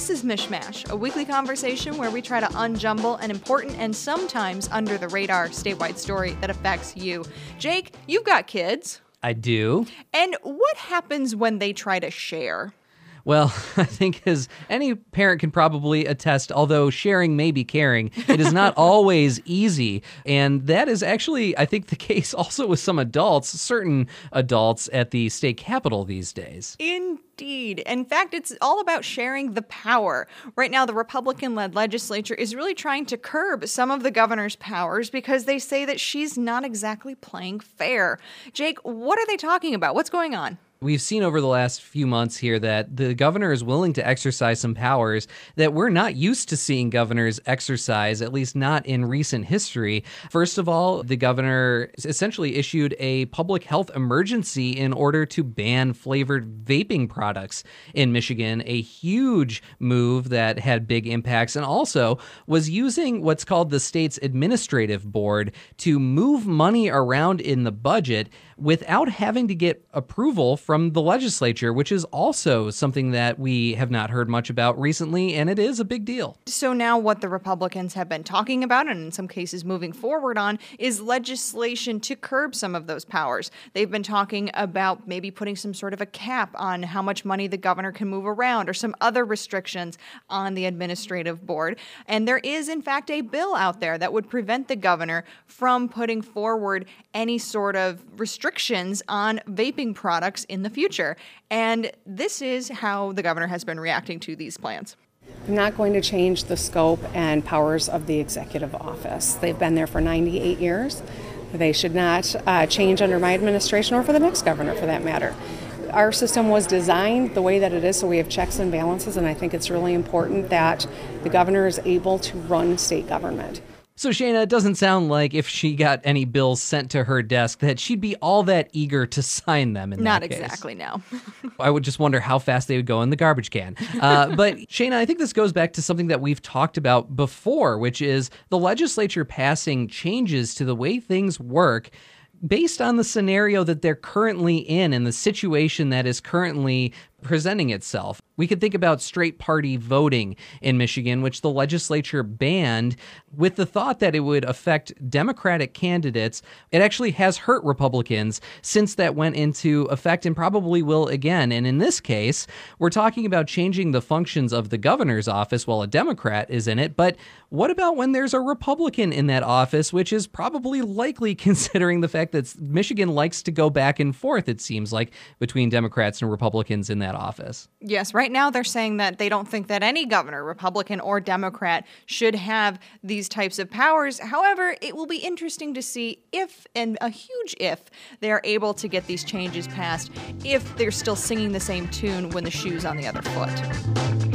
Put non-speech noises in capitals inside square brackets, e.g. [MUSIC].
This is MichMash, a weekly conversation where we try to unjumble an important and sometimes under the radar statewide story that affects you. Jake, you've got kids. I do. And what happens when they try to share? Well, [LAUGHS] I think as any parent can probably attest, although sharing may be caring, it is not [LAUGHS] always easy. And that is actually, I think, the [LAUGHS] case also with some adults, certain adults at the state capitol these days. Indeed. In fact, it's all about sharing the power. Right now, the Republican led legislature is really trying to curb some of the governor's powers because they say that she's not exactly playing fair. Jake, what are they talking about? What's going on? We've seen over the last few months here that the governor is willing to exercise some powers that we're not used to seeing governors exercise, at least not in recent history. First of all, the governor essentially issued a public health emergency in order to ban flavored vaping products in Michigan, a huge move that had big impacts, and also was using what's called the state's administrative board to move money around in the budget without having to get approval from the legislature, which is also something that we have not heard much about recently, and it is a big deal. So, now what the Republicans have been talking about, and in some cases moving forward on, is legislation to curb some of those powers. They've been talking about maybe putting some sort of a cap on how much money the governor can move around or some other restrictions on the administrative board. And there is, in fact, a bill out there that would prevent the governor from putting forward any sort of restrictions on vaping products in the future. And this is how the governor has been reacting to these plans. I'm not going to change the scope and powers of the executive office. They've been there for 98 years. They should not uh, change under my administration or for the next governor for that matter. Our system was designed the way that it is, so we have checks and balances, and I think it's really important that the governor is able to run state government. So, Cheyna, it doesn't sound like if she got any bills sent to her desk that she'd be all that eager to [LAUGHS] sign them. In Not exactly, no. [LAUGHS] I would just wonder how fast they would go in the garbage can. Uh, [LAUGHS] but, Cheyna, I think this goes back to something that we've talked about before, which is the legislature passing changes to the way things work based on the scenario that they're currently in and the situation that is currently presenting itself. We could think about straight party voting in Michigan, which the legislature banned with the thought that it would affect Democratic candidates. It actually has hurt Republicans since that went into effect and probably will again. And in this case, we're talking about changing the functions of the governor's office while a Democrat is in it. But what about when there's a Republican in that office, which is probably likely [LAUGHS] considering the fact that Michigan likes to go back and forth, it seems like, between Democrats and Republicans in that office? Yes, right now they're saying that they don't think that any governor, Republican or Democrat, should have these types of powers. However, it will be interesting to see if, and a huge if, they're able to get these changes passed, if they're still singing the same tune when the shoe's on the other foot.